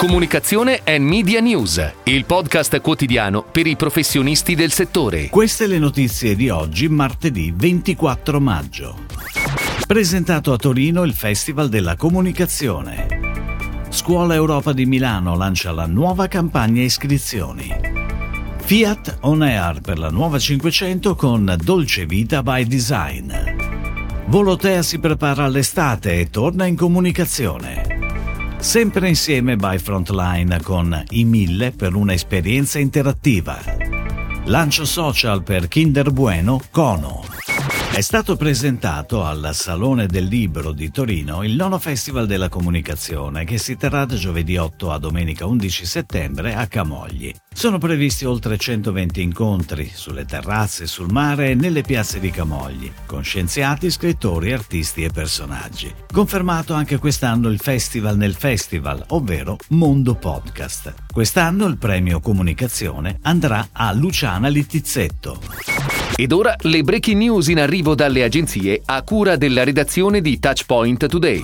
Comunicazione e Media News, il podcast quotidiano per i professionisti del settore. Queste le notizie di oggi, martedì 24 maggio. Presentato a Torino il Festival della Comunicazione. Scuola Europa di Milano lancia la nuova campagna iscrizioni. Fiat On Air per la nuova 500 con Dolce Vita by Design. Volotea si prepara all'estate e torna in comunicazione. Sempre insieme by Frontline con i 1000 per un'esperienza interattiva. Lancio social per Kinder Bueno Cono. È stato presentato al Salone del Libro di Torino il nono Festival della Comunicazione che si terrà da giovedì 8 a domenica 11 settembre a Camogli. Sono previsti oltre 120 incontri sulle terrazze, sul mare e nelle piazze di Camogli, con scienziati, scrittori, artisti e personaggi. Confermato anche quest'anno il Festival nel Festival, ovvero Mondo Podcast. Quest'anno il premio Comunicazione andrà a Luciana Littizzetto. Ed ora le breaking news in arrivo dalle agenzie a cura della redazione di Touchpoint Today.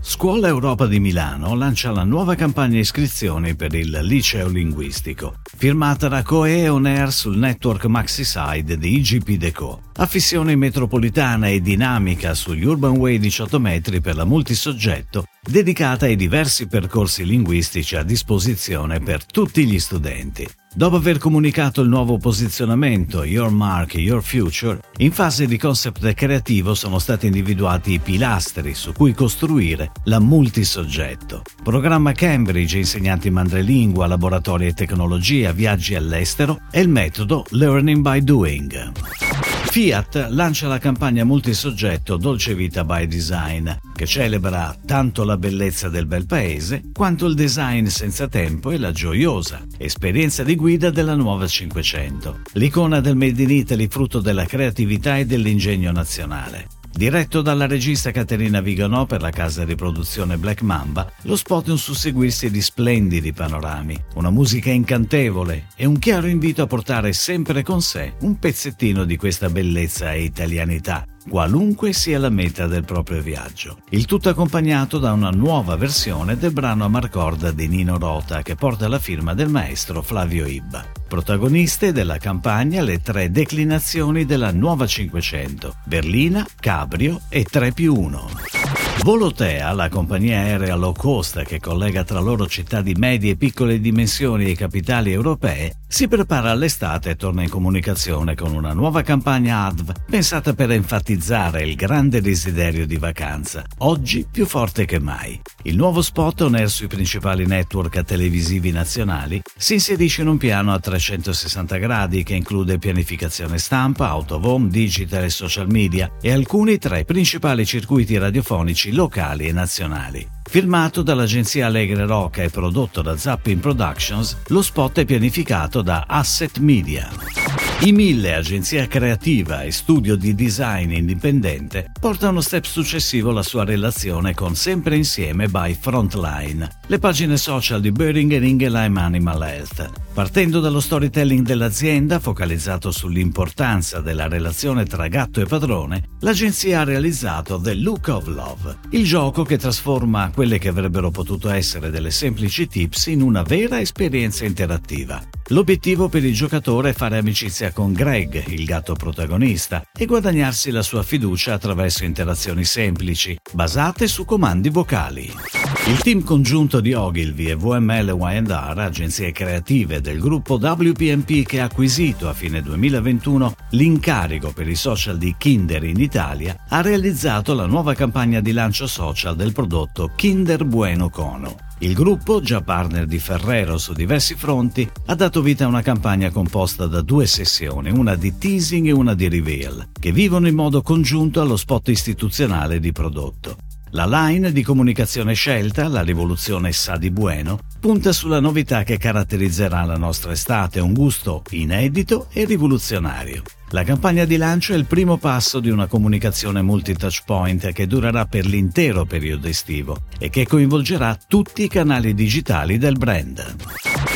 Scuola Europa di Milano lancia la nuova campagna iscrizioni per il liceo linguistico, firmata da Coe On Air sul network MaxiSide di IGP Deco. Affissione metropolitana e dinamica sugli Urban Way 18 metri per la multisoggetto, dedicata ai diversi percorsi linguistici a disposizione per tutti gli studenti. Dopo aver comunicato il nuovo posizionamento Your Mark, Your Future, in fase di concept creativo sono stati individuati i pilastri su cui costruire la multisoggetto. Programma Cambridge, insegnanti madrelingua, laboratori e tecnologia, viaggi all'estero e il metodo Learning by Doing. Fiat lancia la campagna multisoggetto Dolce Vita by Design, che celebra tanto la bellezza del bel paese quanto il design senza tempo e la gioiosa esperienza di guida della nuova 500. L'icona del Made in Italy frutto della creatività e dell'ingegno nazionale. Diretto dalla regista Caterina Viganò per la casa di produzione Black Mamba, lo spot è un susseguirsi di splendidi panorami, una musica incantevole e un chiaro invito a portare sempre con sé un pezzettino di questa bellezza e italianità qualunque sia la meta del proprio viaggio. Il tutto accompagnato da una nuova versione del brano a Marcorda di Nino Rota che porta la firma del maestro Flavio Ibba. Protagoniste della campagna le tre declinazioni della nuova 500, Berlina, Cabrio e 3 più 1. Volotea, la compagnia aerea low cost che collega tra loro città di medie e piccole dimensioni e capitali europee, si prepara all'estate e torna in comunicazione con una nuova campagna ADV pensata per enfatizzare il grande desiderio di vacanza, oggi più forte che mai. Il nuovo spot on sui principali network televisivi nazionali si inserisce in un piano a 360 gradi che include pianificazione stampa, home, digital e social media e alcuni tra i principali circuiti radiofonici locali e nazionali. Firmato dall'agenzia Allegre Roca e prodotto da Zapping Productions, lo spot è pianificato da Asset Media. I Mille, agenzia creativa e studio di design indipendente, porta uno step successivo la sua relazione con Sempre Insieme by Frontline, le pagine social di Böhringer Ingelheim Animal Health. Partendo dallo storytelling dell'azienda, focalizzato sull'importanza della relazione tra gatto e padrone, l'agenzia ha realizzato The Look of Love, il gioco che trasforma quelle che avrebbero potuto essere delle semplici tips in una vera esperienza interattiva. L'obiettivo per il giocatore è fare amicizia con Greg, il gatto protagonista, e guadagnarsi la sua fiducia attraverso interazioni semplici, basate su comandi vocali. Il team congiunto di Ogilvy e VML Y&R, agenzie creative del gruppo WPMP che ha acquisito a fine 2021 l'incarico per i social di Kinder in Italia, ha realizzato la nuova campagna di lancio social del prodotto Kinder Bueno Cono. Il gruppo, già partner di Ferrero su diversi fronti, ha dato vita a una campagna composta da due sessioni, una di teasing e una di reveal, che vivono in modo congiunto allo spot istituzionale di prodotto. La line di comunicazione scelta, la rivoluzione sa di bueno, punta sulla novità che caratterizzerà la nostra estate, un gusto inedito e rivoluzionario. La campagna di lancio è il primo passo di una comunicazione multi-touchpoint che durerà per l'intero periodo estivo e che coinvolgerà tutti i canali digitali del brand.